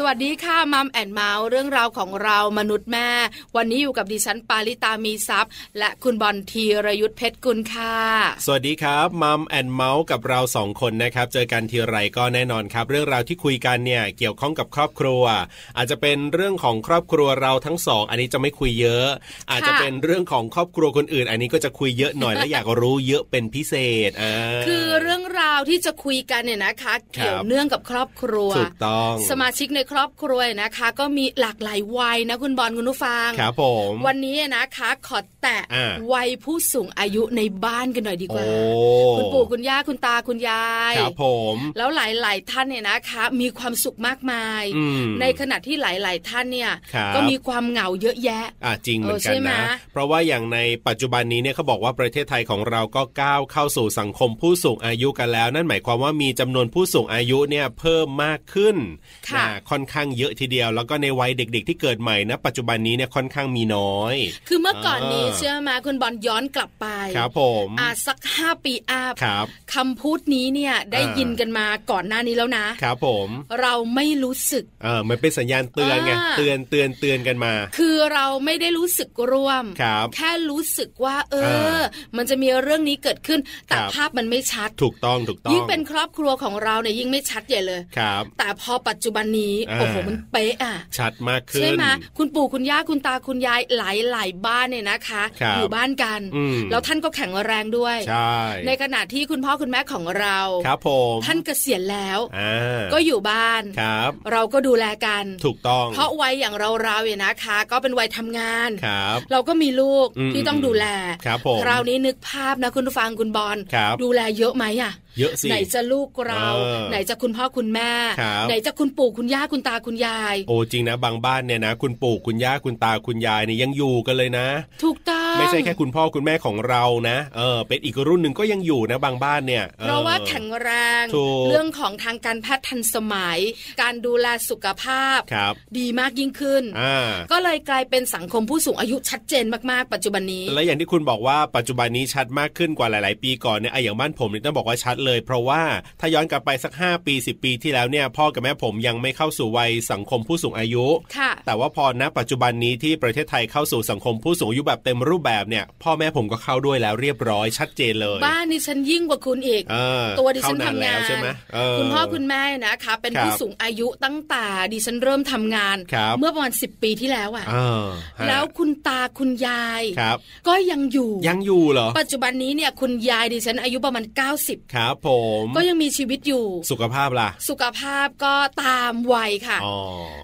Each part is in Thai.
สวัสดีค่ะ Mom and Mouth เรื่องราวของเรามนุษย์แม่ วันนี้อยู่กับดิฉันปาริตามีซัพ์และคุณบอลทีรยุทธเพชรกุลค่ะ สวัสดีครับ Mom and Mouth กับเราสองคนนะครับ เจอกันทีไรก็แน่นอนครับ เรื่องราวที่คุยกันเนี่ยเกี่ยวข้องกับครอบครัว อาจจะเป็นเรื่องของครอบครัวเราทั้งสอง อันนี้จะไม่คุยเยอะ อาจจะเป็นเรื่องของครอบครัวคนอื่น อันนี้ก็จะคุยเยอะหน่อยและอยากรู้เยอะเป็นพิเศษอ่าคือเรื่องราวที่จะคุยกันเนี่ยนะคะ เกี่ยวเนื่องกับครอบครัวถูกต้องสมาชิกในครอบครัวนะคะ ก็มีหลากหลายวัยนะคุณบอลคุณผู้ฟังครับผมวันนี้นะคะขอแตะวัยผู้สูงอายุในบ้านกันหน่อยดีกว่า คุณปู่คุณย่าคุณตาคุณยายครับผมแล้วหลายๆท่านเนี่ยนะคะ มีความสุขมากมาย ในขณะที่หลาย ๆ ท่านเนี่ยก็มีความเหงาเยอะแยะอ่าจริงเหมือนกันนะเพราะว่าอย่างในปัจจุบันนี้เนี่ยเขาบอกว่าประเทศไทยของเราก็ก้าวเข้าสู่สังคมผู้สูงอายุกันแล้ว นั่นหมายความว่ามีจำนวนผู้สูงอายุเนี่ยเพิ่มมากขึ้นค่อนข้างเยอะทีเดียว แล้วก็ในวัยเด็ก ๆ ที่เกิดใหม่นะ ปัจจุบันนี้เนี่ยค่อนข้างมีน้อย คือเมื่อก่อนนี้เชื่อมาคุณบอลย้อนกลับไปครับผมอ่าสักห้าปีอาบครับคำพูดนี้เนี่ยได้ยินกันมาก่อนหน้านี้แล้วนะครับผม เราไม่รู้สึกเออมันเป็นสัญญาณเตือนไงเตือนเตือนเตือนกันมา คือเราไม่ได้รู้สึกร่วมครับแค่รู้สึกว่า เออ มันจะมีเรื่องนี้เกิดขึ้นแต่ภาพมันไม่ชัดถูกต้องถูกต้องยิ่งเป็นครอบครัวของเราเนี่ยยิ่งไม่ชัดใหญ่เลยครับแต่พอปัจจุบันนี้โอ้โหมันเป๊ะอะชัดมากขึ้นใช่ไหมคุณปู่คุณย่าคุณตาคุณยายหลายหลายบ้านเนี่ยนะคะอยู่บ้านกันแล้วท่านก็แข็งแรงด้วยใช่ในขณะที่คุณพ่อคุณแม่ของเราครับผมท่านเกษียณแล้วก็อยู่บ้านครับ เราก็ดูแลกันถูกต้อง เพราะวัยอย่างเราเราเนี่ยนะคะ ก็เป็นวัยทำงานครับ เราก็มีลูกที่ต้องดูแลครับผมคราวนี้นึกภาพนะคุณฟังคุณบอลดูแลเยอะไหมอะ เยอะสิไหนจะลูกเรา ไหนจะคุณพ่อคุณแม่ ไหนจะคุณปู่คุณย่าคุณตาคุณยาย โอ้จริงนะบางบ้านเนี่ยนะ คุณปู่คุณย่าคุณตาคุณยายเนี่ยยังอยู่กันเลยนะ ถูกต้องไม่ใช่แค่คุณพ่อคุณแม่ของเรานะเออเป็นอีกรุ่นหนึ่งก็ยังอยู่นะบางบ้านเนี่ยเพราะว่าแข็งแรง เรื่องของทางการแพทย์ทันสมัย การดูแลสุขภาพ ดีมากยิ่งขึ้น ก็เลยกลายเป็นสังคมผู้สูงอายุชัดเจนมากๆ ปัจจุบันนี้ และอย่างที่คุณบอกว่าปัจจุบันนี้ชัดมากขึ้นกว่าหลาย ๆ ปีก่อนเนี่ยไออย่างบ้านผมนี่ต้องบอกว่าชัดเลยเพราะว่าถ้าย้อนกลับไปสัก 5 ปี 10 ปีที่แล้วเนี่ยพ่อกับแม่ผมยังไม่เข้าสู่วัยสังคมผู้สูงอายุ แต่ว่าพอณปัจจุบันนี้ที่ประเทศไทยเข้าสู่สังคมผู้สูงอายุแบบเต็มรูปแบบเนี่ยพ่อแม่ผมก็เข้าด้วยแล้วเรียบร้อยชัดเจนเลย บ้านนี่ฉันยิ่งกว่าคุณอีกตัวดิฉันทำงานใช่ไหมคุณพ่อคุณแม่นะคะเป็นผู้สูงอายุตั้งแต่ดิฉันเริ่มทำงาน เมื่อประมาณสิปีที่แล้วอะแล้วคุณตาคุณยายก็ยังอยู่ยังอยู่เหรอปัจจุบันนี้เนี่ยคุณยายดิฉันอายุประมาณ 90ครับผมก็ยังมีชีวิตอยู่ สุขภาพล่ะ สุขภาพก็ตามวัยค่ะ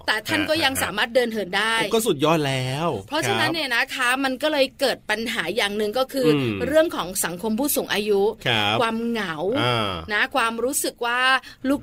แต่ท่านก็ยังสามารถเดินเหินได้ ก็สุดยอดแล้ว เพราะฉะนั้นเนี่ยนะคะมันก็เลยเกิดปัญหาอย่างหนึ่งก็คือ เรื่องของสังคมผู้สูงอายุ ความเหงานะความรู้สึกว่า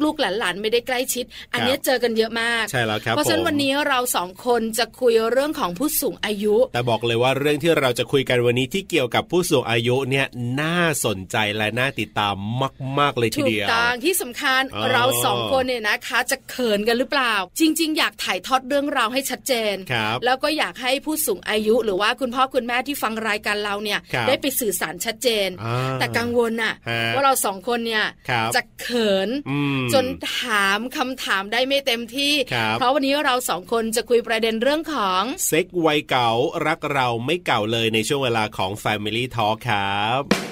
ลูกๆหลานๆไม่ได้ใกล้ชิด อันนี้เจอกันเยอะมากใช่แล้วครับเพราะฉะนั้นวันนี้เราสองคนจะคุยเรื่องของผู้สูงอายุ แต่บอกเลยว่าเรื่องที่เราจะคุยกันวันนี้ที่เกี่ยวกับผู้สูงอายุเนี่ยน่าสนใจและน่าติดตามมากๆ เลยทีเดียวถูกต้องที่สำคัญเราสองคนเนี่ยนะคะ จะเขินกันหรือเปล่า จริง ๆ อยากถ่ายทอดเรื่องราวให้ชัดเจน แล้วก็อยากให้ผู้สูงอายุ หรือว่าคุณพ่อคุณแม่ที่ฟังรายการเราเนี่ย ได้ไปสื่อสารชัดเจน แต่กังวลอะว่าเราสองคนเนี่ยจะเขิน จนถามคำถามได้ไม่เต็มที่ เพราะวันนี้เราสองคนจะคุยประเด็นเรื่องของเซ็กวัยเก่ารักเราไม่เก่าเลยในช่วงเวลาของ Family Talk ครับ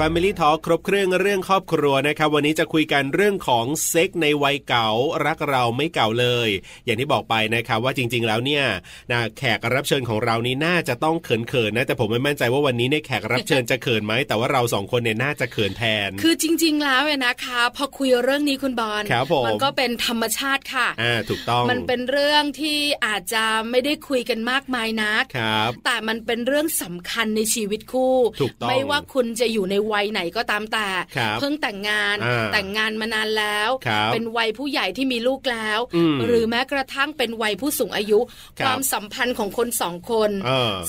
Family Talk ครบเครื่องเรื่องครอบครัวนะครับ วันนี้จะคุยกันเรื่องของเซ็กในวัยเก่ารักเราไม่เก่าเลย อย่างที่บอกไปนะครับว่าจริง ๆ แล้วเนี่ยนะแขกรับเชิญของเรานี้น่าจะต้องเขินๆนะแต่ผมไม่มั่นใจว่าวันนี้เนี่ยแขกรับเชิญจะเขินไหมแต่ว่าเราสองคนเนี่ยน่าจะเขินแทน คือจริง ๆ แล้วเนี่ยนะคะพอคุยเรื่องนี้คุณบอลมันก็เป็นธรรมชาติค่ะอ่าถูกต้องมันเป็นเรื่องที่อาจจะไม่ได้คุยกันมากมายนักครับแต่มันเป็นเรื่องสำคัญในชีวิตคู่ถูกต้องไม่ว่าคุณจะอยู่ในวัยไหนก็ตามแต่เพิ่งแต่งงานแต่งงานมานานแล้ว เป็นวัยผู้ใหญ่ที่มีลูกแล้ว หรือแม้กระทั่งเป็นวัยผู้สูงอายุ ความสัมพันธ์ของคนสองคน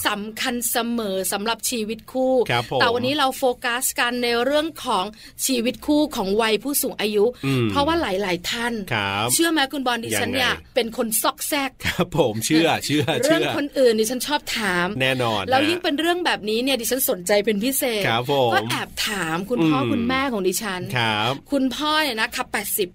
สำคัญเสมอสำหรับชีวิตคู่ แต่วันนี้เราโฟกัสกันในเรื่องของชีวิตคู่ของวัยผู้สูงอายุ เพราะว่าหลาย ๆ ท่าน เชื่อไหมคุณบอลดิฉันเนี่ยเป็นคนซอกแซกครับผมเชื่อเชื่อเรื่องคนอื่นดิฉันชอบถาม แน่นอน แล้วยิ่งเป็นเรื่องแบบนี้เนี่ยดิฉันสนใจเป็นพิเศษก็แอบถามคุณพ่อคุณแม่ของดิฉันครับคุณพ่อเนี่ยนะครับแปดสิบ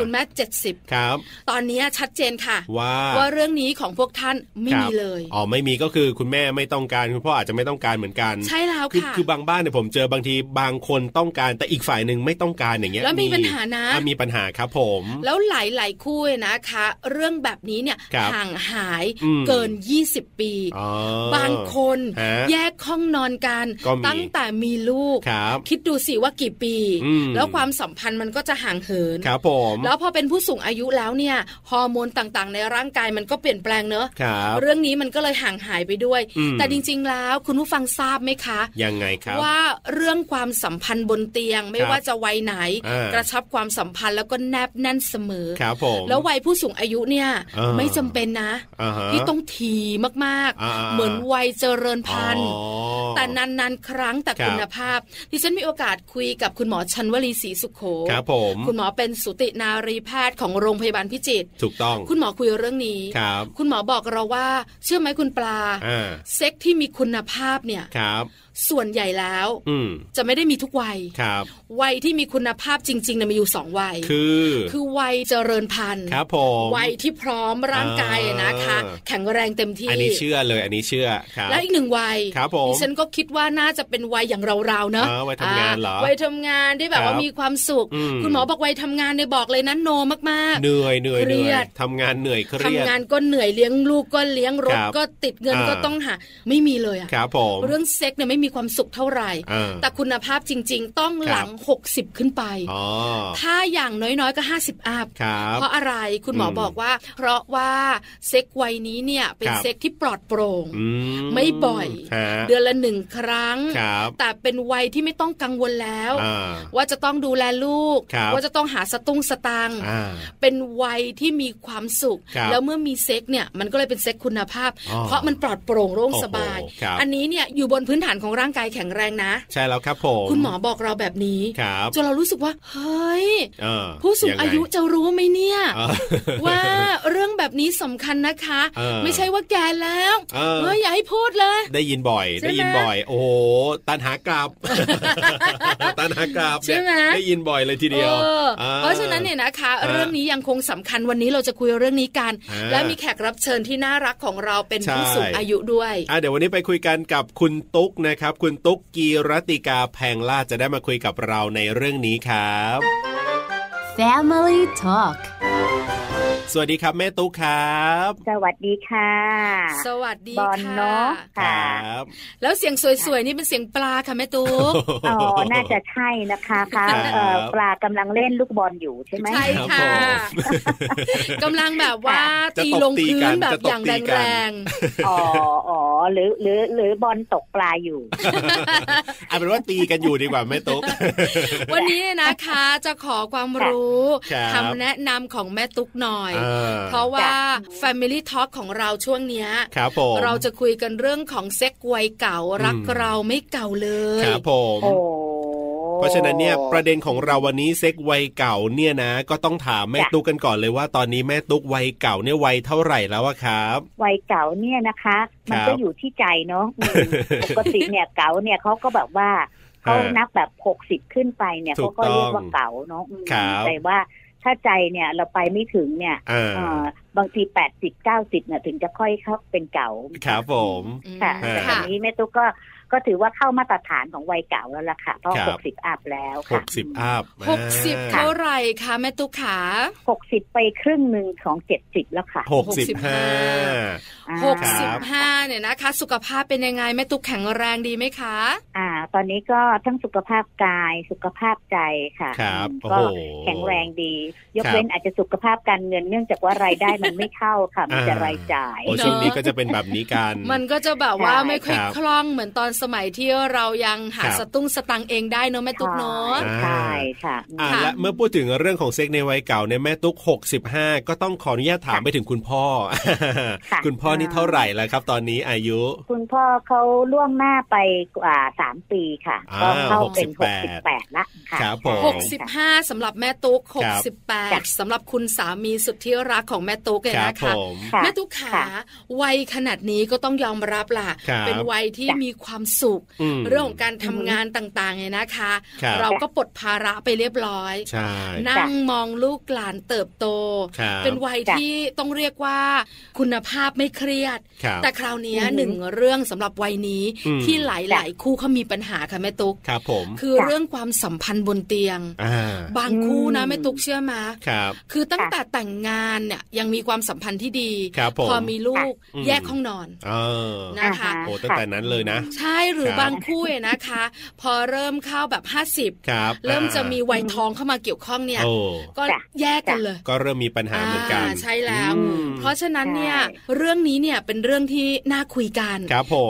คุณแม่เจ็ดสิบครับตอนนี้ชัดเจนค่ะ ว่าว่าเรื่องนี้ของพวกท่านไม่มีเลยอ๋อไม่มีก็คือคุณแม่ไม่ต้องการคุณพ่ออาจจะไม่ต้องการเหมือนกัน ใช่แล้วค่ะคือบางบ้านเนี่ยผมเจอบางทีบางคนต้องการแต่อีกฝ่ายหนึ่งไม่ต้องการอย่างเงี้ยแล้วมีปัญหานะมีปัญหาครับผม แล้วหลายๆคู่นะคะ เรื่องแบบนี้เนี่ยห่างหายเกิน 20 ปี บางคนแยกห้องนอนกันตั้งแต่มีลูกคิดดูสิว่ากี่ปี แล้วความสัมพันธ์มันก็จะห่างเหินครับผมแล้วพอเป็นผู้สูงอายุแล้วเนี่ยฮอร์โมนต่างๆ ในร่างกายมันก็เปลี่ยนแปลงเนอะเรื่องนี้มันก็เลยห่างหายไปด้วย แต่จริง ๆ แล้วคุณผู้ฟังทราบไหมคะ ยังไงครับ ว่าเรื่องความสัมพันธ์บนเตียงไม่ว่าจะวัยไหน กระชับความสัมพันธ์แล้วก็แนบแน่นเสมอครับผมแล้ววัยผู้สูงอายุเนี่ยไม่จำเป็นนะที่ต้องทีมากๆ เหมือนวัยเจริญพันธุ์แต่นานๆ ครั้งแต่คุณภาพที่ฉันมีโอกาสคุยกับคุณหมอชันวลีศรีสุขโขครับผมคุณหมอเป็นสุตินารีแพทย์ของโรงพยาบาลพิจิตรถูกต้อง คุณหมอคุยเรื่องนี้ครับคุณหมอบอกเราว่า เชื่อไหมคุณปลาเซ็กที่มีคุณภาพเนี่ยครับ ส่วนใหญ่แล้วจะไม่ได้มีทุกวัยครับวัยที่มีคุณภาพจริงๆเนี่ยมีอยู่สองวัย คือ คือวัยเจริญพันธุ์ครับผมวัยที่พร้อมร่างกายนะคะ แข็งแรงเต็มที่ อันนี้เชื่อเลย อันนี้เชื่อครับแล้วอีกหนึ่งวัยครับผมดิฉันก็คิดว่าน่าจะเป็นวัยอย่างเราๆเนอะวัยทำงานเหรอวัยทำงานที่แบบว่ามีความสุข คุณหมอบอกวัยทำงานในบอกเลยนะโนมากๆ เหนื่อยเหนื่อยเครียดทำงานเหนื่อยเครียดทำงานก็เหนื่อยเลี้ยงลูกก็เลี้ยงรถก็ติดเงินก็ต้องหาไม่มีเลยอะครับผมเรื่องเซ็กเนี่ยไม่มีความสุขเท่าไหร่ แต่คุณภาพจริง ๆ ต้องหลัง 60 ขึ้นไปถ้าอย่างน้อยๆก็ 50อัพเพราะอะไรคุณหมอบอกว่า เพราะว่าเซ็กส์วัยนี้เนี่ยเป็นเซ็กส์ที่ปลอดโปร่ง ไม่บ่อย เดือนละหนึ่งครั้ง แต่เป็นวัยที่ไม่ต้องกังวลแล้ว ว่าจะต้องดูแลลูก ว่าจะต้องหาสตุ้งสตางค์เป็นวัยที่มีความสุข แล้วเมื่อมีเซ็กส์เนี่ยมันก็เลยเป็นเซ็กส์คุณภาพ เพราะมันปลอดโปร่งโล่งสบาย อันนี้เนี่ยอยู่บนพื้นฐานของร่างกายแข็งแรงนะ ใช่แล้วครับผมคุณหมอบอกเราแบบนี้จนเรารู้สึกว่าเฮ้ยผู้สูงอายุจะรู้ไหมเนี่ย ว่าเรื่องแบบนี้สำคัญนะคะ ไม่ใช่ว่าแก่แล้วเฮ้ยอย่าให้พูดเลย ได้ยินบ่อย ได้ยินบ่อย โอ้โหตันหากราบตันหากราบเนี่ยได้ยินบ่อยเลยทีเดียว เพราะฉะนั้นเนี่ยนะคะ เรื่องนี้ยังคงสำคัญวันนี้เราจะคุยเรื่องนี้กัน และมีแขกรับเชิญที่น่ารักของเราเป็นผู้สูงอายุด้วยเดี๋ยววันนี้ไปคุยกันกับคุณตุ๊กนะครับคุณตุ๊กกีรติกาแพงล่าจะได้มาคุยกับเราในเรื่องนี้ครับ Family Talk สวัสดีครับ แม่ตุ๊กครับ สวัสดีค่ะ สวัสดีบอลเนาะครับ แล้วเสียงสวยๆนี่เป็นเสียงปลาค่ะแม่ตุ๊กอ๋อ น่าจะใช่นะคะค่ะปลากำลังเล่นลูกบอลอยู่ใช่ไหมใช่ค่ะกำลังแบบว่าตีลงพื้นแบบอย่างแรงๆอ๋ออ๋อ หรือหรือหรือบอลตกปลาอยู่เอาเป็นว่าตีกันอยู่ดีกว่าแม่ตุ๊กวันนี้นะคะจะขอความรู้คำแนะนำของแม่ตุ๊กหน่อย เพราะว่า Family Talk ของเราช่วงเนี้ยครับผมเราจะคุยกันเรื่องของเซ็กวัยเก่ารักเราไม่เก่าเลยครับผม เพราะฉะนั้นเนี่ยประเด็นของเราวันนี้เซ็กวัยเก่าเนี่ยนะ ก็ต้องถามแม่ตุ๊กกันก่อนเลยว่าตอนนี้แม่ตุ๊กวัยเก่าเนี่ยวัยเท่าไหร่แล้วครับวัยเก่าเนี่ยนะคะ มันก็อยู่ที่ใจเนาะปกติเนี่ยเก่าเนี่ยเขาก็แบบว่าเขานับแบบหกสิบขึ้นไปเนี่ยเขาก็เรียกว่าเก่าเนาะแต่ว่าถ้าใจเนี่ยเราไปไม่ถึงเนี่ยบางทีแปดสิบเก้าสิบเนี่ยถึงจะค่อยเข้าเป็นเก่าครับผมค่ะแต่ตอนนี้แม่ตุ๊กก็ ก็ถือว่าเข้ามาตรฐานของวัยเก่าแล้วล่ะค่ะเพราะหกสิบอัพแล้วค่ะหกสิบอัพหกสิบเท่าไหร่คะแม่ตุ๊กขาหกสิบไปครึ่งหนึ่งของเจ็ดสิบแล้วค่ะหกสิบห้าหกสิบห้าเนี่ยนะคะ สุขภาพเป็นยังไงแม่ตุ๊กแข็งแรงดีไหมคะ อ่า ตอนนี้ก็ทั้งสุขภาพกายสุขภาพใจค่ะครับก็แข็งแรงดี ยกเว้นอาจจะสุขภาพการเงินเนื่องจากว่ารายได้มันไม่เข้าค่ะมันจะรายจ่ายช่วงนี้ก็จะเป็นแบบนี้กัน มันก็จะแบบว่าไม่ค่อยคล่องเหมือนตอนสมัยที่เรายังหาสตุ้งสตังเองได้เนาะแม่ตุ๊กเนาะใช่ค่ะและเมื่อพูดถึงเรื่องของเซ็กในวัยเก่าในแม่ตุ๊ก65 ก็ต้องขออนุญาตถามไปถึงคุณพ่อ คุณพ่อนี่เท่าไหร่แล้วครับ ตอนนี้อายุ คุณพ่อเขาล่วงหน้าไปกว่าสามปีค่ะก็เข้าเป็นหกสิบแปดละค่ะครับผมหกสิบห้าสำหรับแม่ตุ๊กหกสิบแปดสำหรับคุณสามีสุดที่รักของแม่ตุ๊กเลยนะคะแม่ตุ๊กขาวัยขนาดนี้ก็ต้องยอมรับล่ะ เป็นวัยที่มีความสุข เรื่องของการทำงานต่างๆเนี่ยนะคะ เราก็ปลดภาระไปเรียบร้อย นั่งมองลูกหลานเติบโต เป็นวัยที่ต้องเรียกว่าคุณภาพไม่เครียด แต่คราวนี้หนึ่งเรื่องสำหรับวัยนี้ที่หลายๆ คู่เขามีปัญหาค่ะแม่ตุ๊กครับผมคือเรื่องความสัมพันธ์บนเตียง บางคู่นะแม่ตุ๊กเชื่อมาครับคือตั้งแต่แต่งงานเนี่ยยังมีความสัมพันธ์ที่ดี พอมีลูกแยกห้องนอนนะคะโอ้ตั้งแต่นั้นเลยนะ ใช่หรือบางคู่นะคะ พอเริ่มเข้าแบบห้าสิบเริ่มจะมีวัยทองเข้ามาเกี่ยวข้องเนี่ยก็แยกกันเลย ก็เริ่มมีปัญหาเหมือนกันใช่แล้ว เพราะฉะนั้นเนี่ยเรื่องนี้เนี่ยเป็นเรื่องที่น่าคุยกัน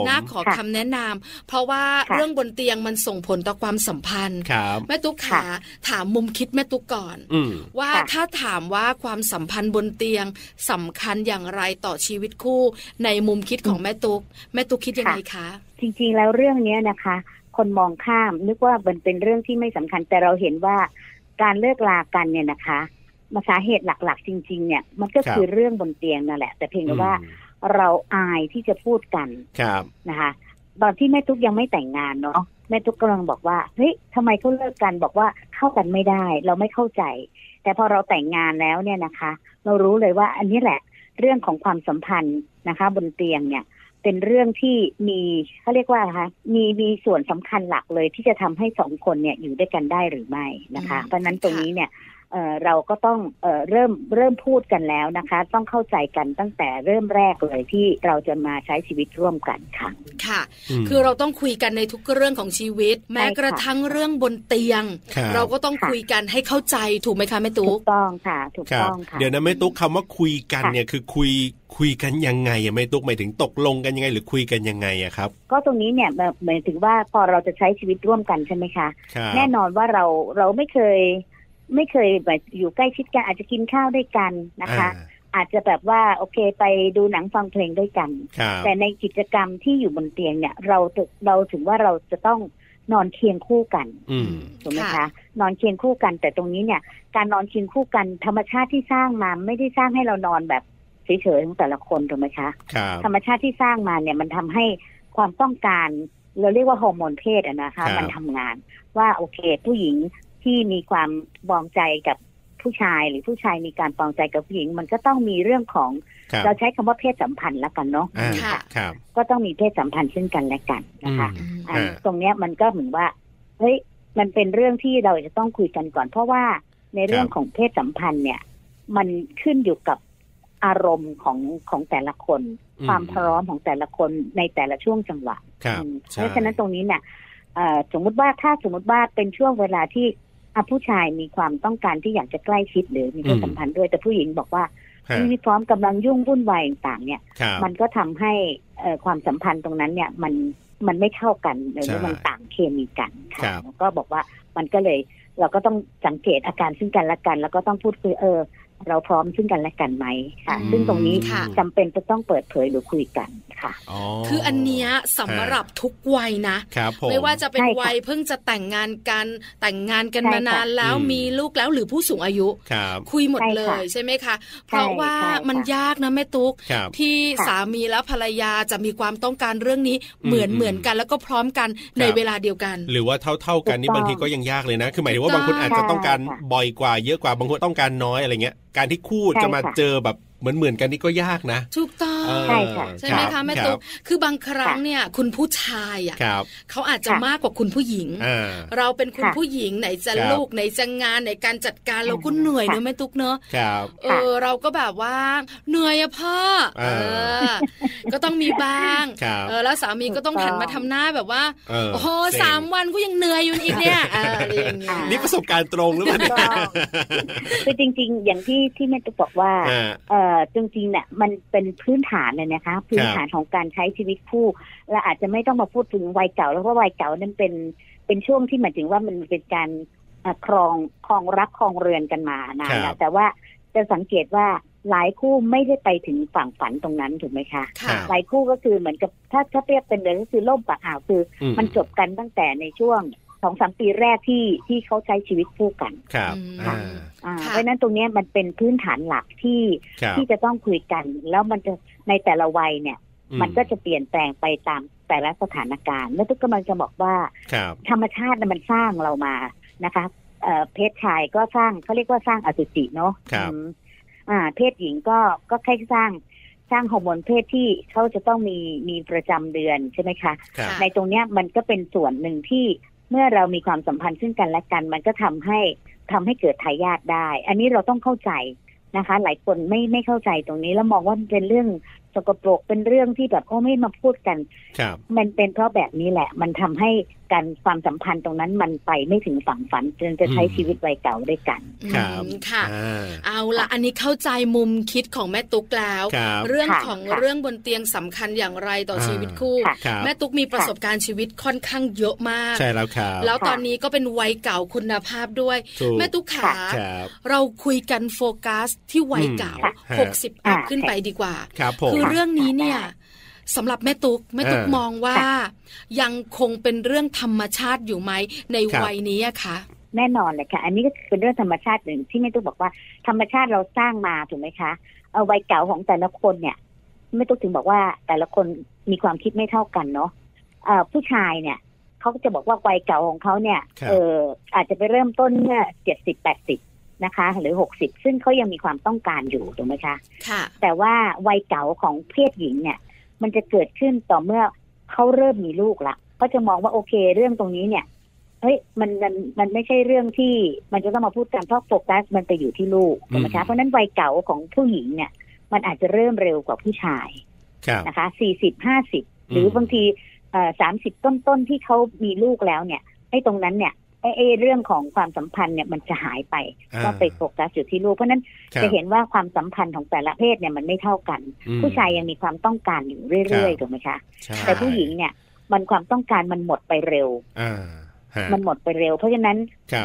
น่าขอคำแนะนำเพราะว่าเรื่องบนเตียงมันส่งผลต่อความสัมพันธ์แม่ตุ๊กขาถามมุมคิดแม่ตุ๊กก่อน ว่าถ้าถามว่าความสัมพันธ์บนเตียงสำคัญอย่างไรต่อชีวิตคู่ ในมุมคิดของแม่ตุ๊กแม่ตุ๊กคิดยังไงคะ จริง ๆ แล้วเรื่องนี้นะคะ คนมองข้ามนึกว่ามันเป็นเรื่องที่ไม่สำคัญแต่เราเห็นว่าการเลิกลากันเนี่ยนะคะมาสาเหตุหลักๆ จริง ๆ เนี่ย มันก็คือเรื่องบนเตียงนั่นแหละ แต่เพียงแต่ว่าเราอายที่จะพูดกันนะคะตอนที่แม่ตุ๊กยังไม่แต่งงานเนาะแม่ตุ๊กกำลังบอกว่าเฮ้ยทำไมเขาเลิกกันบอกว่าเข้ากันไม่ได้ เราไม่เข้าใจ แต่พอเราแต่งงานแล้วเนี่ยนะคะ เรารู้เลยว่าอันนี้แหละ เรื่องของความสัมพันธ์นะคะ บนเตียงเนี่ย เป็นเรื่องที่มีเขาเรียกว่าคะมีมีส่วนสำคัญหลักเลยที่จะทำให้สองคนเนี่ยอยู่ด้วยกันได้หรือไม่นะคะ เพราะนั้นตรงนี้เนี่ย เราก็ต้องเเริ่มเริ่มพูดกันแล้วนะคะ ต้องเข้าใจกันตั้งแต่เริ่มแรกเลยที่เราจะมาใช้ชีวิตร่วมกันค่ะ ค่ะ คือเราต้องคุยกันในทุกเรื่องของชีวิต แม้กระทั่งเรื่องบนเตียง เราก็ต้องคุยกันให้เข้าใจถูกไหมคะแม่ตุ๊กถูกต้องค่ะถูกต้องค่ะเดี๋ยวนะแม่ตุ๊กคำว่าคุยกันเนี่ยคือคุยคุยกันยังไงอะแม่ตุ๊กหมายถึงตกลงกันยังไง หรือคุยกันยังไงอะครับ ก็ตรงนี้เนี่ยหมายถึงว่าพอเราจะใช้ชีวิตร่วมกันใช่ไหมคะ แน่นอนว่าเราเราไม่เคย ไม่เคยแบบอยู่ใกล้ชิดกันอาจจะกินข้าวด้วยกันนะคะ อาจจะแบบว่าโอเคไปดูหนังฟังเพลงด้วยกัน แต่ในกิจกรรมที่อยู่บนเตียงเนี่ย เราเราถึงว่าเราจะต้องนอนเคียงคู่กันถูกไหมคะ นอนเคียงคู่กัน แต่ตรงนี้เนี่ย การนอนเคียงคู่กันธรรมชาติที่สร้างมาไม่ได้สร้างให้เรานอนแบบเฉยๆของแต่ละคนถูกไหมคะ ธรรมชาติที่สร้างมาเนี่ยมันทำให้ความต้องการเราเรียกว่าฮอร์โมนเพศอะนะคะ มันทำงานว่าโอเค ผู้หญิง ที่มีความปองใจกับผู้ชายหรือผู้ชายมีการปองใจกับผู้หญิง มันก็ต้องมีเรื่องของเราใช้คำว่าเพศสัมพันธ์แล้วกันเนาะค่ะก็ต้องมีเพศสัมพันธ์ซึ่งกันและกันนะคะตรงเนี้ยมันก็เหมือนว่าเฮ้ยมันเป็นเรื่องที่เราจะต้องคุยกันก่อน เพราะว่าในเรื่องของเพศสัมพันธ์เนี่ย มันขึ้นอยู่กับอารมณ์ของของแต่ละคน ความพร้อมของแต่ละคนในแต่ละช่วงจังหวะเพราะฉะนั้นตรงนี้เนี่ยสมมุติว่าถ้าสมมติว่าเป็นช่วงเวลาที่ ผู้ชายมีความต้องการที่อยากจะใกล้ชิดหรือมีเพศสัมพันธ์ด้วยแต่ผู้หญิงบอกว่ามีพร้อมกำลังยุ่งวุ่นวายต่างเนี่ย มันก็ทำให้ความสัมพันธ์ตรงนั้นเนี่ยมันมันไม่เข้ากันหรือมันต่างเคมีกันค่ะก็บอกว่ามันก็เลยเราก็ต้องสังเกตอาการซึ่งกันและกัน แล้วก็ต้องพูดคุยเออ เราพร้อมซึ่งกันและกันไหมค่ะ ซึ่งตรงนี้จำเป็นจะต้องเปิดเผยหรือคุยกันค่ะ คืออันเนี้ยสำหรับทุกวัยนะไม่ว่าจะเป็นวัยเพิ่งจะแต่งงานกันแต่งงานกันมานานแล้วมีลูกแล้วหรือผู้สูงอายุคุยหมดเลยใช่ไหมคะ เพราะว่ามันยากนะแม่ตุ๊กที่สามีและภรรยาจะมีความต้องการเรื่องนี้เหมือนเหมือนกัน แล้วก็พร้อมกันในเวลาเดียวกัน หรือว่าเท่าเท่ากันนี่บางทีก็ยังยากเลยนะ คือหมายถึงว่าบางคนอาจจะต้องการบ่อยกว่าเยอะกว่าบางคนต้องการน้อยอะไรเงี้ยการที่คู่จะมาเจอแบบ เหมือนเหมือนกันนี่ก็ยากนะถูกต้องใช่ค่ะใช่ไหมคะแม่ตุ๊กคือบางครั้งเนี่ยคุณผู้ชายอะเขาอาจจะมากกว่าคุณผู้หญิง เราเป็นคุณผู้หญิงไหนจะลูกไหนจะงานไหนการจัดการเราก็เหนื่อยเนอะแม่ตุ๊กเนอะเออเราก็แบบว่าเหนื่อยอะพ่อเออก็ต้องมีบ้างเออแล้วสามีก็ต้องหันมาทำหน้าแบบว่าโอ้โหสามวันก็ยังเหนื่อยอยู่อีกเนี่ยอะไรอย่างเงี้ยนี่ประสบการณ์ตรงหรือเปล่าคือจริง ๆ อย่างที่ที่แม่ตุ๊กบอกว่าเอออจริงๆเนี่ยมันเป็นพื้นฐานเลยนะคะ พื้นฐานของการใช้ชีวิตคู่และอาจจะไม่ต้องมาพูดถึงวัยเก่า แล้วเพราะวัยเก่านั้นเป็นเป็นช่วงที่หมายถึงว่ามันเป็นการครองครองรักครองเรือนกันมานานแล้วแต่ว่าจะสังเกตว่าหลายคู่ไม่ได้ไปถึงฝั่งฝันตรงนั้นถูกไหมคะ หลายคู่ก็คือเหมือนกับถ้าถ้าเปรียบเป็นเลยก็คือล่มปากอ่าวคือ มันจบกันตั้งแต่ในช่วง สองสามปีแรกที่ที่เขาใช้ชีวิตคู่กัน ครับเพราะนั้นตรงนี้มันเป็นพื้นฐานหลักที่ที่จะต้องคุยกัน แล้วมันจะในแต่ละวัยเนี่ย มันก็จะเปลี่ยนแปลงไปตามแต่ละสถานการณ์แล้วทุกกำลังจะบอกว่า ธรรมชาติมันสร้างเรามานะคะเพศชายก็สร้างเขาเรียกว่าสร้างอสุจิเนาะอ่าเพศหญิงก็ก็แค่สร้างสร้างฮอร์โมนเพศที่เขาจะต้องมีมีประจำเดือนใช่ไหมคะ ในตรงเนี้ยมันก็เป็นส่วนหนึ่งที่ เมื่อเรามีความสัมพันธ์ซึ่งกันและกัน มันก็ทำให้ทำให้เกิดทายาทได้ อันนี้เราต้องเข้าใจนะคะ หลายคนไม่ไม่เข้าใจตรงนี้แล้วมองว่าเป็นเรื่อง สกปรกเป็นเรื่องที่แบบโอ้ไม่มาพูดกัน มันเป็นเพราะแบบนี้แหละ มันทำให้การความสัมพันธ์ตรงนั้นมันไปไม่ถึงฝั่งฝันจนจะใช้ชีวิตวัยเก่าด้วยกันครับค่ะ เอาละอันนี้เข้าใจมุมคิดของแม่ตุ๊กแล้ว เรื่องของเรื่องบนเตียงสำคัญอย่างไรต่อชีวิตคู่ แม่ตุ๊กมีประสบการณ์ชีวิตค่อนข้างเยอะมาก ใช่แล้วครับแล้วตอนนี้ก็เป็นวัยเก่าคุณภาพด้วย แม่ตุ๊กขาเราคุยกันโฟกัสที่วัยเก่าหกสิบอัพขึ้นไปดีกว่าคือเรื่องนี้เนี่ยสำหรับแม่ตุ๊กแม่ตุ๊กมองว่า ยังคงเป็นเรื่องธรรมชาติอยู่ไหมในวัยนี้อะคะแน่นอนเลยค่ะ อันนี้ก็เป็นเรื่องธรรมชาติหนึ่งที่แม่ตุ๊กบอกว่าธรรมชาติเราสร้างมาถูกไหมคะเอาวัยเก่าของแต่ละคนเนี่ยแม่ตุ๊กถึงบอกว่าแต่ละคนมีความคิดไม่เท่ากันเนาะผู้ชายเนี่ยเขาก็จะบอกว่าวัยเก่าของเขาเนี่ยเอออาจจะไปเริ่มต้นเมื่อเจ็ดสิบแปดสิบ นะคะ หรือหกสิบซึ่งเขายังมีความต้องการอยู่ถูกไหมคะค่ะแต่ว่าวัยเก่าของเพศหญิงเนี่ย มันจะเกิดขึ้นต่อเมื่อเขาเริ่มมีลูกละเขาจะมองว่าโอเคเรื่องตรงนี้เนี่ยเฮ้ยมันมันมันไม่ใช่เรื่องที่มันจะต้องมาพูดกันเพราะโฟกัสมันไปอยู่ที่ลูกถูกไหมคะเพราะนั้นวัยเก่าของผู้หญิงเนี่ย มันอาจจะเริ่มเร็วกว่าผู้ชายนะคะสี่สิบห้าสิบหรือบางทีสามสิบต้นๆที่เขามีลูกแล้วเนี่ยไอ้ตรงนั้นเนี่ย ไอ้เรื่องของความสัมพันธ์เนี่ยมันจะหายไปก็ไปโฟกัสอยู่ที่ลูกเพราะนั้นจะเห็นว่าความสัมพันธ์ของแต่ละเพศเนี่ยมันไม่เท่ากัน ผู้ชายยังมีความต้องการอยู่เรื่อยๆถูกไหมคะ แต่ผู้หญิงเนี่ยมันความต้องการมันหมดไปเร็วมันหมดไปเร็ว เพราะฉะนั้น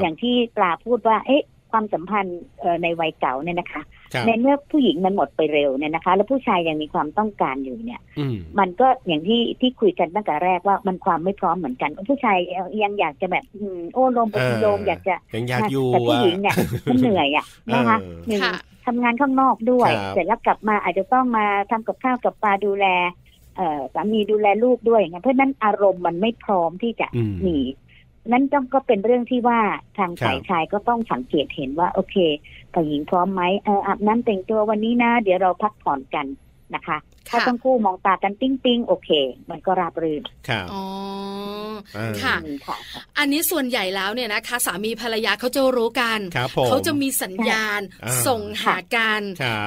อย่างที่ปลาพูดว่า เอ๊ะ ความสัมพันธ์ในวัยเก่าเนี่ยนะคะ ในเมื่อผู้หญิงมันหมดไปเร็วเนี่ยนะคะ แล้วผู้ชายยังมีความต้องการอยู่เนี่ยมันก็อย่างที่ที่คุยกันตั้งแต่แรกว่ามันความไม่พร้อมเหมือนกันผู้ชายยังอยากจะแบบโอ้ลมปโลมอยากจะยังอยากอยู่แต่ผู้หญิงเนี่ยมันเหนื่อยอะนะคะหนึ่งทำงานข้างนอกด้วย เสร็จแล้วกลับมาอาจจะต้องมาทำกับข้าวกับปลาดูแลเออสามีดูแลลูกด้วยอย่างเงี้ยเพราะนั้นอารมณ์มันไม่พร้อมที่จะห นีนั่นต้องก็เป็นเรื่องที่ว่าทางฝ่ายชายก็ต้องสังเกตเห็นว่า โอเคฝ่ายหญิงพร้อมไหมเอออาบน้ำแต่งตัววันนี้นะ เดี๋ยวเราพักผ่อนกันนะคะ ถ้าต้องคู่มองตากันปิ้งปิ้งโอเค มันก็ราบรื่นครับอ๋อค่ะ อันนี้ส่วนใหญ่แล้วเนี่ยนะคะ สามีภรรยาเขาจะรู้กันเขาจะมีสัญญาณส่งหากัน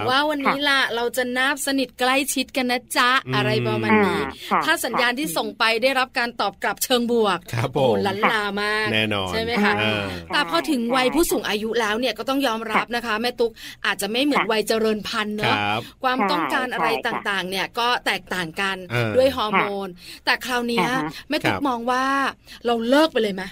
ว่าวันนี้ล่ะเราจะนับสนิทใกล้ชิดกันนะจ๊ะอะไรประมาณนี้ ถ้าสัญญาณที่ส่งไปได้รับการตอบกลับเชิงบวกโอ้ลันลามากแน่นอนใช่ไหมคะแต่พอถึงวัยผู้สูงอายุแล้วเนี่ยก็ต้องยอมรับนะคะ แม่ตุ๊กอาจจะไม่เหมือนวัยเจริญพันธุ์เนอะความต้องการอะไรต่างๆเนี่ยก็แตกต่างกันด้วยฮอร์โมน แต่คราวนี้แม่ตุ๊กมองว่าเราเลิกไปเลยไหม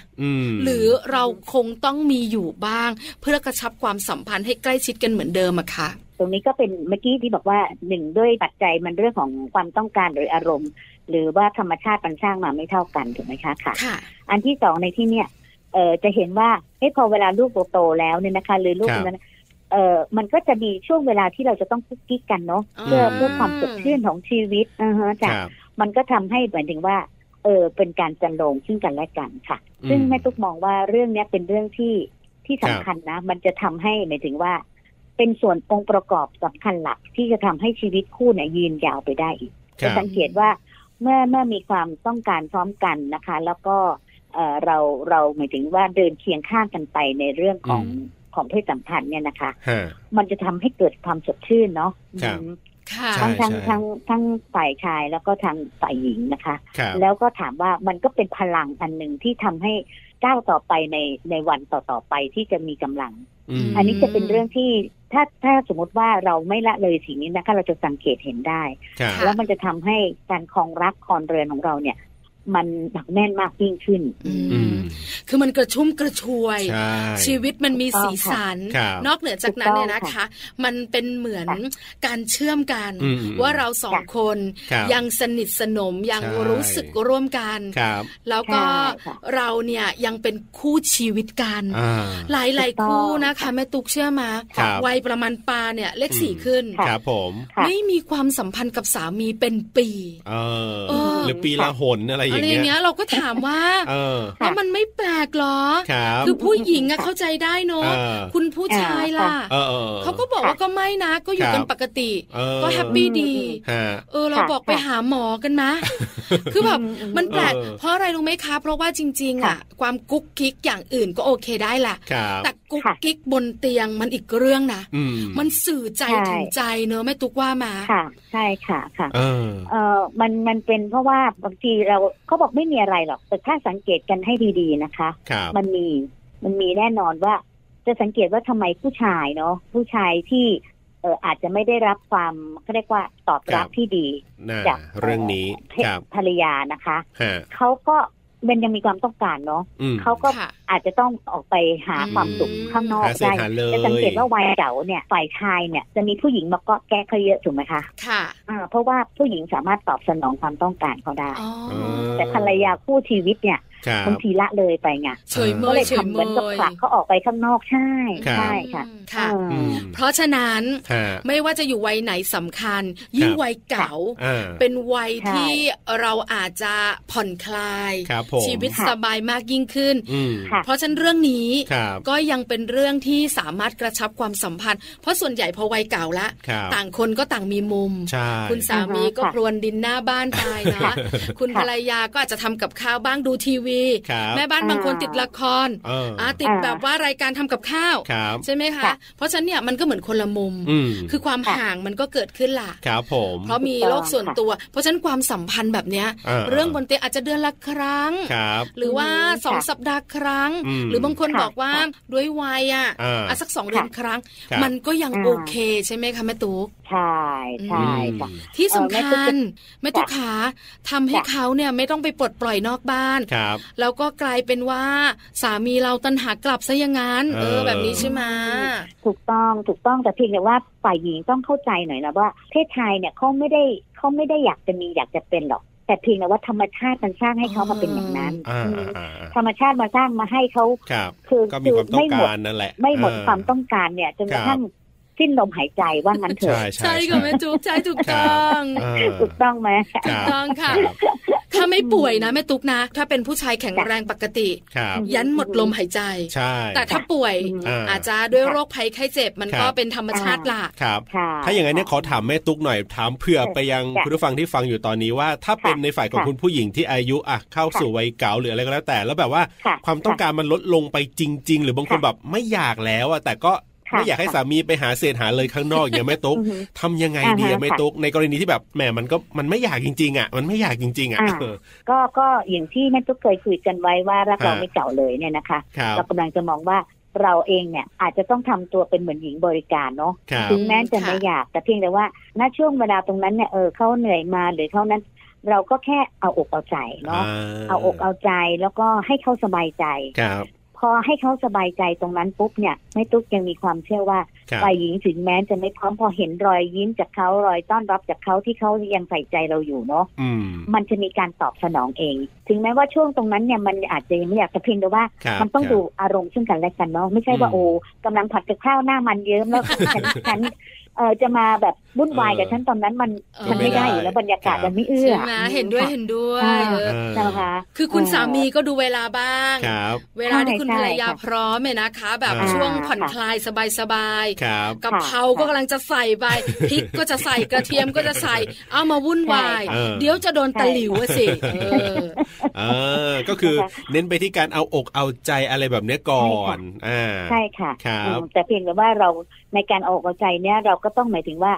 หรือเราคงต้องมีอยู่บ้าง เพื่อกระชับความสัมพันธ์ให้ใกล้ชิดกันเหมือนเดิมอะค่ะตรงนี้ก็เป็นเมื่อกี้ที่บอกว่าหนึ่งด้วยปัจจัยมันเรื่องของความต้องการหรืออารมณ์ หรือว่าธรรมชาติมันสร้างมาไม่เท่ากันถูกไหมคะค่ะ อันที่สองในที่เนี้ยเออจะเห็นว่าเฮ้พอเวลาลูกโตแล้วเนี่ยนะคะหรือลูกนั้น เออมันก็จะมีช่วงเวลาที่เราจะต้องคุกกิ๊กกันเนาะเพื่อเพื่อความสดชื่นของชีวิตนะฮะจ้ะมันก็ทำให้เหมือนถึงว่า เออเป็นการจันลงซึ่งกันและกันค่ะ ซึ่งแม่ตุ๊กมองว่าเรื่องนี้เป็นเรื่องที่ที่สำคัญนะ มันจะทำให้หมายถึงว่า เป็นส่วนองค์ประกอบสำคัญหลักที่จะทำให้ชีวิตคู่เนี่ยยืนยาวไปได้อีกจะสังเกตว่าเมื่อเมื่อมีความต้องการพร้อมกันนะคะ แล้วก็เออเราเราหมายถึงว่าเดินเคียงข้างกันไปในเรื่องของ ของเพศสัมพันธ์เนี่ยนะคะ มันจะทำให้เกิดความสดชื่นเนาะทั้งทั้งทั้งทั้งฝ่ายชายแล้วก็ทางฝ่ายหญิงนะคะ แล้วก็ถามว่ามันก็เป็นพลังอันหนึ่งที่ทำให้ก้าวต่อไปในในวันต่อต่อไปที่จะมีกำลัง อันนี้จะเป็นเรื่องที่ถ้าถ้าสมมติว่าเราไม่ละเลยสิ่งนี้นะคะเราจะสังเกตเห็นได้ แล้วมันจะทำให้การคลองรักคลองเรือนของเราเนี่ย มันหนักแน่นมากยิ่งขึ้นคือมันกระชุ่มกระชวย ชีวิตมันมีสีสัน นอกเหนือจากนั้นเนี่ยนะคะ มันเป็นเหมือนการเชื่อมกัน ว่าเราสองคนยังสนิทสนมยังรู้สึกร่วมกัน แล้วก็เราเนี่ยยังเป็นคู่ชีวิตกัน หลายหลายคู่นะคะแม่ตุกเชื่อมาวัยประมาณปาเนี่ยเลขสี่ขึ้นครับผมไม่มีความสัมพันธ์กับสามีเป็นปีหรือปีละหนอะไรอย่างเงี้ยเราก็ถามว่าแล้วมันไม่แปลกหรอคือผู้หญิงอะเข้าใจได้เนาะคุณผู้ชายล่ะเขาก็บอกว่าก็ไม่นะ ก็อยู่กันปกติ ก็แฮปปี้ดีเออเราบอกไปหาหมอกันนะคือแบบมันแปลกเพราะอะไรรู้ไหมคะ เพราะว่าจริง ๆอะความกุ๊กกิ๊กอย่างอื่นก็โอเคได้แหละแต่ กุ๊กกิ๊กบนเตียงมันอีกเรื่องนะมันสื่อใจถึงใจเนอะไม่ตุกว่ามาค่ะ ใช่ค่ะค่ะเออมันมันเป็นเพราะว่าบางทีเราเขาบอกไม่มีอะไรหรอกแต่ถ้าสังเกตกันให้ดีๆนะคะ มันมีมันมีแน่นอนว่า จะสังเกตว่าทำไมผู้ชายเนาะผู้ชายที่เอออาจจะไม่ได้รับความเขาเรียกว่าตอบรับที่ดีจากเรื่องนี้ภรรยานะคะเขาก็ เป็นยังมีความต้องการเนาะเขาก็อาจจะต้องออกไปหาความสุขข้างนอกได้จะสังเกตว่าวัยเก่าเนี่ยฝ่ายชายเนี่ยจะมีผู้หญิงมาก็แก้เขาเยอะถูกไหมคะค่ะเพราะว่าผู้หญิงสามารถตอบสนองความต้องการเขาได้แต่ภรรยาคู่ชีวิตเนี่ย บางทีละเลยไปไงเฉยเมยเฉยเมยกับผลักเขาออกไปข้างนอกใช่ใช่ค่ะค่ะ เพราะฉะนั้นไม่ว่าจะอยู่วัยไหนสำคัญ ยิ่งวัยเก่า เป็นวัยที่เราอาจจะผ่อนคลาย ชีวิตสบายมากยิ่งขึ้น เพราะฉะนั้นเรื่องนี้ก็ยังเป็นเรื่องที่สามารถกระชับความสัมพันธ์ เพราะส่วนใหญ่พอวัยเก่าละ ต่างคนก็ต่างมีมุม คุณสามีก็พรวนดินหน้าบ้านไปนะคุณภรรยาก็อาจจะทำกับข้าวบ้างดูทีวีแม่บ้านบางคนติดละครอ่าติดแบบว่ารายการทำกับข้าวใช่ไหมคะ เพราะฉะนั้นเนี่ยมันก็เหมือนคนละมุม คือความห่างมันก็เกิดขึ้นล่ะครับผมเพราะมีโลกส่วนตัว เพราะฉะนั้นความสัมพันธ์แบบเนี้ย เรื่องบนเตียงอาจจะเดือนละครั้ง หรือว่าสองสัปดาห์ครั้ง หรือบางคนบอกว่าด้วยวัยอะสักสองเดือนครั้ง มันก็ยังโอเคใช่ไหมคะแม่ตุ๊กใช่ใช่ที่สำคัญแม่ตุ๊กขาทำให้เขาเนี่ยไม่ต้องไปปลดปล่อยนอกบ้านแล้วก็กลายเป็นว่าสามีเราตันหากลับซะอย่างนั้นเออแบบนี้ใช่ไหมถูกต้องถูกต้องแต่เพียงแต่ว่าฝ่ายหญิงต้องเข้าใจหน่อยนะว่าเพศชายเนี่ยเขาไม่ได้เขาไม่ได้อยากจะมีอยากจะเป็นหรอกแต่เพียงแต่ว่าธรรมชาติมันสร้างให้เขามาเป็นอย่างนั้น ธรรมชาติมาสร้างมาให้เขาคือคือไม่หมดนั่นแหละ ไม่หมดความต้องการเนี่ยจนกระทั่ง สิ้นลมหายใจว่างั้นเถอะใช่ค่ะแม่จุ๊บใช่ถูกต้องถูกต้องไหมถูกต้องค่ะ ถ้าไม่ป่วยนะแม่ตุ๊กนะ ถ้าเป็นผู้ชายแข็งแรงปกติ ยันหมดลมหายใจใช่แต่ถ้าป่วยอาจจะด้วยโรคภัยไข้เจ็บมันก็เป็นธรรมชาติล่ะครับถ้าอย่างนั้นเนี่ยขอถามแม่ตุ๊กหน่อยถามเผื่อไปยังคุณผู้ฟังที่ฟังอยู่ตอนนี้ว่า ถ้าเป็นในฝ่ายของคุณผู้หญิงที่อายุอะเข้าสู่วัยเก่าหรืออะไรก็แล้วแต่ แล้วแบบว่าความต้องการมันลดลงไปจริง ๆ หรือบางคนแบบไม่อยากแล้วอะแต่ก็ ไม่อยากให้สามีไปหาเศษหาเลยข้างนอกอย่างไม่ตุ๊กทำยังไงดีไม่ตุ๊กในกรณีที่แบบแหมมันก็มันไม่อยากจริงๆอะมันไม่อยากจริงๆอะก็ก็อย่างที่แม่ตุ๊กเคยคุยกันไว้ว่ารักเราไม่เก่าเลยเนี่ยนะคะเรากำลังจะมองว่าเราเองเนี่ยอาจจะต้องทำตัวเป็นเหมือนหญิงบริการเนาะถึงแม้จะไม่อยากแต่เพียงแต่ว่าณช่วงเวลาตรงนั้นเนี่ยเออเขาเหนื่อยมาหรือเขานั้น เราก็แค่เอาอกเอาใจเนาะเอาอกเอาใจแล้วก็ให้เขาสบายใจ พอให้เขาสบายใจตรงนั้นปุ๊บเนี่ยไม่ตุ๊กยังมีความเชื่อว่าฝ่ายหญิงถึงแม้จะไม่พร้อมพอเห็นรอยยิ้มจากเขารอยต้อนรับจากเขาที่เขายังใส่ใจเราอยู่เนาะมันจะมีการตอบสนองเอง ถึงแม้ว่าช่วงตรงนั้นเนี่ยมันอาจจะยังไม่อยากจะเพียงแต่ว่า มันต้องดูอารมณ์ซึ่งกันและกันเนาะไม่ใช่ว่าโอ้กำลังผัดกับข้าวหน้ามันเยิ้มแล้วฉันฉัน เออจะมาแบบวุ่นวายกับฉันตอนนั้นมันมันไม่ได้อยู่แล้วบรรยากาศมันไม่เอื้อใช่ไหมเห็นด้วยเห็นด้วยใช่ไหมคะคือคุณสามีก็ดูเวลาบ้าง เวลาที่คุณภรรยาพร้อมเนี่ยนะคะ แบบช่วงผ่อนคลายสบายๆกับเพราก็กำลังจะใส่ไปพริกก็จะใส่กระเทียมก็จะใส่ เอามาวุ่นวาย เดี๋ยวจะโดนตะหลิวสิเออก็คือเน้นไปที่การเอาอกเอาใจอะไรแบบนี้ก่อนอ่าใช่ค่ะแต่เพียงแต่ว่าเราในการเอาอกเอาใจเนี่ยเราก็ต้องหมายถึงว่า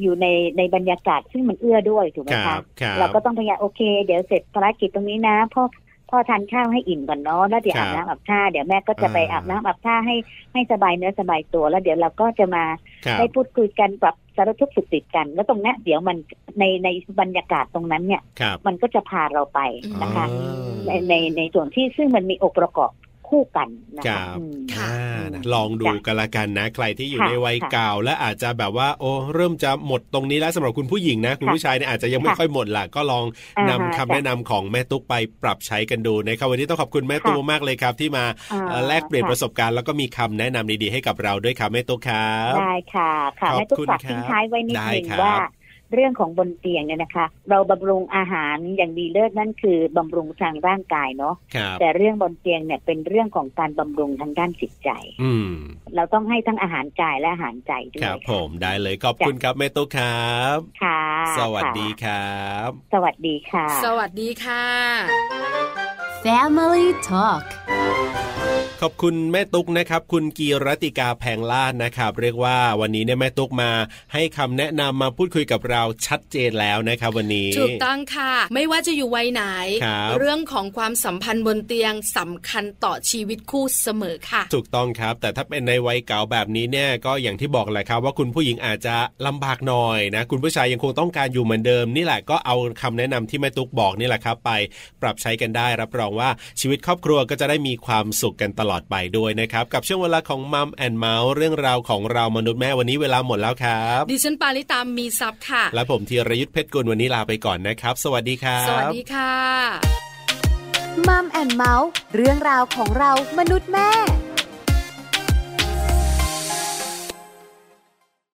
อยู่ในในบรรยากาศซึ่งมันเอื้อด้วยถูกไหมคะเราก็ต้องพยายามโอเค เดี๋ยวเสร็จภารกิจตรงนี้นะพ่อพ่อทานข้าวให้อิ่มก่อนเนาะแล้วเดี๋ยวอาบน้ำอาบท่าเดี๋ยวแม่ก็จะไปอาบน้ำอาบท่าให้ให้สบายเนื้อสบายตัวแล้วเดี๋ยวเราก็จะมาได้พูดคุยกันปรับสารทุกข์สุขติดกัน แล้วตรงนี้เดี๋ยวมันในในบรรยากาศตรงนั้นเนี่ยมันก็จะพาเราไปนะคะในในในส่วนที่ซึ่งมันมีองค์ประกอบ คู่กันนะคะค่ะลองดูกันละกันนะ ใครที่อยู่ในวัยเก่าและอาจจะแบบว่า โอ้เริ่มจะหมดตรงนี้แล้วสำหรับคุณผู้หญิงนะ คุณผู้ชายเนี่ยอาจจะยังไม่ค่อยหมดล่ะก็ลองนำคำแนะนำของแม่ตุ๊กไปปรับใช้กันดูนะครับวันนี้ต้องขอบคุณแม่ตุ๊กมากเลยครับ ที่มาแลกเปลี่ยนประสบการณ์แล้วก็มีคำแนะนำดีๆให้กับเราด้วยครับแม่ตุ๊กครับได้ค่ะค่ะแม่ตุ๊กฝากทิ้งท้ายไว้นิดนึงว่า เรื่องของบนเตียงเนี่ยนะคะ เราบำรุงอาหารอย่างดีเลิศนั่นคือบำรุงทางร่างกายเนาะแต่เรื่องบนเตียงเนี่ยเป็นเรื่องของการบำรุงทางด้านจิตใจ อืเราต้องให้ทั้งอาหารกายและอาหารใจด้วยครับ ผมได้เลยขอบคุณครับเมตุครับค่ะ สวัสดีครับ สวัสดีค่ะ สวัสดีค่ะ Family Talk ขอบคุณแม่ตุ๊กนะครับ คุณกีรติกาแพงลาดนะครับ เรียกว่าวันนี้เนี่ยแม่ตุ๊กมา ให้คำแนะนำมาพูดคุยกับเราชัดเจนแล้วนะครับ วันนี้ถูกต้องค่ะ ไม่ว่าจะอยู่วัยไหนรเรื่องของความสัมพันธ์บนเตียงสำคัญต่อชีวิตคู่เสมอค่ะ ถูกต้องครับ แต่ถ้าเป็นในวัยเก่าแบบนี้เนี่ยก็อย่างที่บอกแหละครับว่าคุณผู้หญิงอาจจะลำบากหน่อยนะคุณผู้ชายยังคงต้องการอยู่เหมือนเดิมนี่แหละก็เอาคำแนะนำที่แม่ตุ๊กบอกนี่แหละครับ ไปปรับใช้กันได้รับรองว่าชีวิตครอบครัวก็จะได้มีความสุขกันตลอดไปด้วยนะครับ กับช่วงเวลาของมัมแอนเมาส์เรื่องราวของเรามนุษย์แม่วันนี้เวลาหมดแล้วครับดิฉันปาริตามมีซับค่ะ และผมธีรยุทธเพชรกุลวันนี้ลาไปก่อนนะครับ สวัสดีครับสวัสดีค่ะมัมแอนเมาส์เรื่องราวของเรามนุษย์แม่